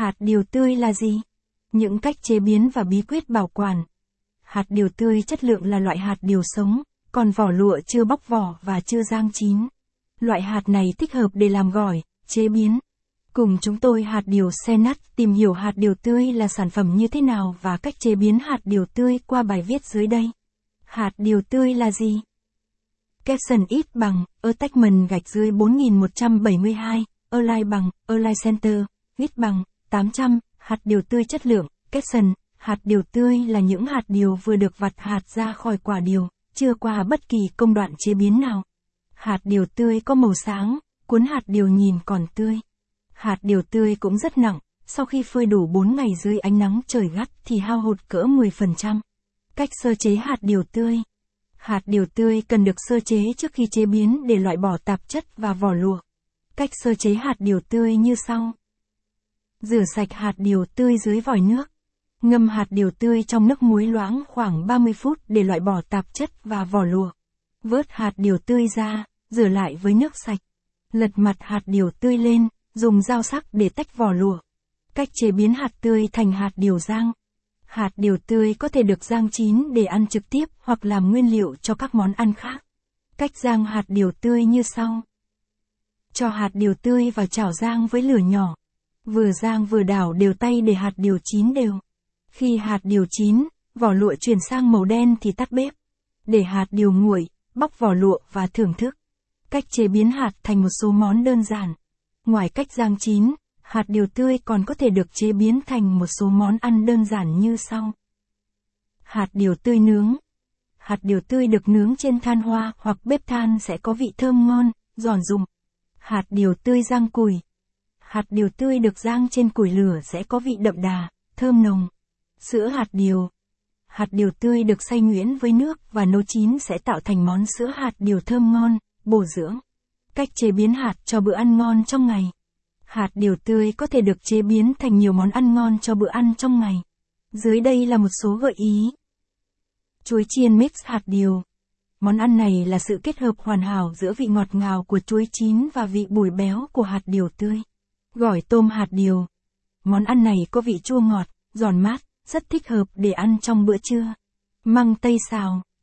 Hạt điều tươi là gì? Những cách chế biến và bí quyết bảo quản. Hạt điều tươi chất lượng là loại hạt điều sống, còn vỏ lụa chưa bóc vỏ và chưa rang chín. Loại hạt này thích hợp để làm gỏi, chế biến. Cùng chúng tôi hạt điều xe nắt tìm hiểu hạt điều tươi là sản phẩm như thế nào và cách chế biến hạt điều tươi qua bài viết dưới đây. Hạt điều tươi là gì? Capson ít bằng, attachment gạch dưới 4172, align bằng, align center, ít bằng, 800, hạt điều tươi chất lượng, Capson, hạt điều tươi là những hạt điều vừa được vặt hạt ra khỏi quả điều, chưa qua bất kỳ công đoạn chế biến nào. Hạt điều tươi có màu sáng, cuốn hạt điều nhìn còn tươi. Hạt điều tươi cũng rất nặng, sau khi phơi đủ 4 ngày dưới ánh nắng trời gắt thì hao hụt cỡ 10%. Cách sơ chế hạt điều tươi Hạt điều tươi cần được sơ chế trước khi chế biến để loại bỏ tạp chất và vỏ lụa. Cách sơ chế hạt điều tươi như sau. Rửa sạch hạt điều tươi dưới vòi nước. Ngâm hạt điều tươi trong nước muối loãng khoảng 30 phút để loại bỏ tạp chất và vỏ lụa. Vớt hạt điều tươi ra, rửa lại với nước sạch. Lật mặt hạt điều tươi lên, dùng dao sắc để tách vỏ lụa. Cách chế biến hạt tươi thành hạt điều rang. Hạt điều tươi có thể được rang chín để ăn trực tiếp hoặc làm nguyên liệu cho các món ăn khác. Cách rang hạt điều tươi như sau. Cho hạt điều tươi vào chảo rang với lửa nhỏ. Vừa rang vừa đảo đều tay để hạt điều chín đều. Khi hạt điều chín, vỏ lụa chuyển sang màu đen thì tắt bếp. Để hạt điều nguội, bóc vỏ lụa và thưởng thức. Cách chế biến hạt thành một số món đơn giản. Ngoài cách rang chín, hạt điều tươi còn có thể được chế biến thành một số món ăn đơn giản như sau. Hạt điều tươi nướng. Hạt điều tươi được nướng trên than hoa hoặc bếp than sẽ có vị thơm ngon, giòn rụm. Hạt điều tươi rang củi. Hạt điều tươi được rang trên củi lửa sẽ có vị đậm đà, thơm nồng. Sữa hạt điều. Hạt điều tươi được xay nhuyễn với nước và nấu chín sẽ tạo thành món sữa hạt điều thơm ngon, bổ dưỡng. Cách chế biến hạt cho bữa ăn ngon trong ngày. Hạt điều tươi có thể được chế biến thành nhiều món ăn ngon cho bữa ăn trong ngày. Dưới đây là một số gợi ý. Chuối chiên mix hạt điều. Món ăn này là sự kết hợp hoàn hảo giữa vị ngọt ngào của chuối chín và vị bùi béo của hạt điều tươi. Gỏi tôm hạt điều. Món ăn này có vị chua ngọt, giòn mát, rất thích hợp để ăn trong bữa trưa. Măng tây xào.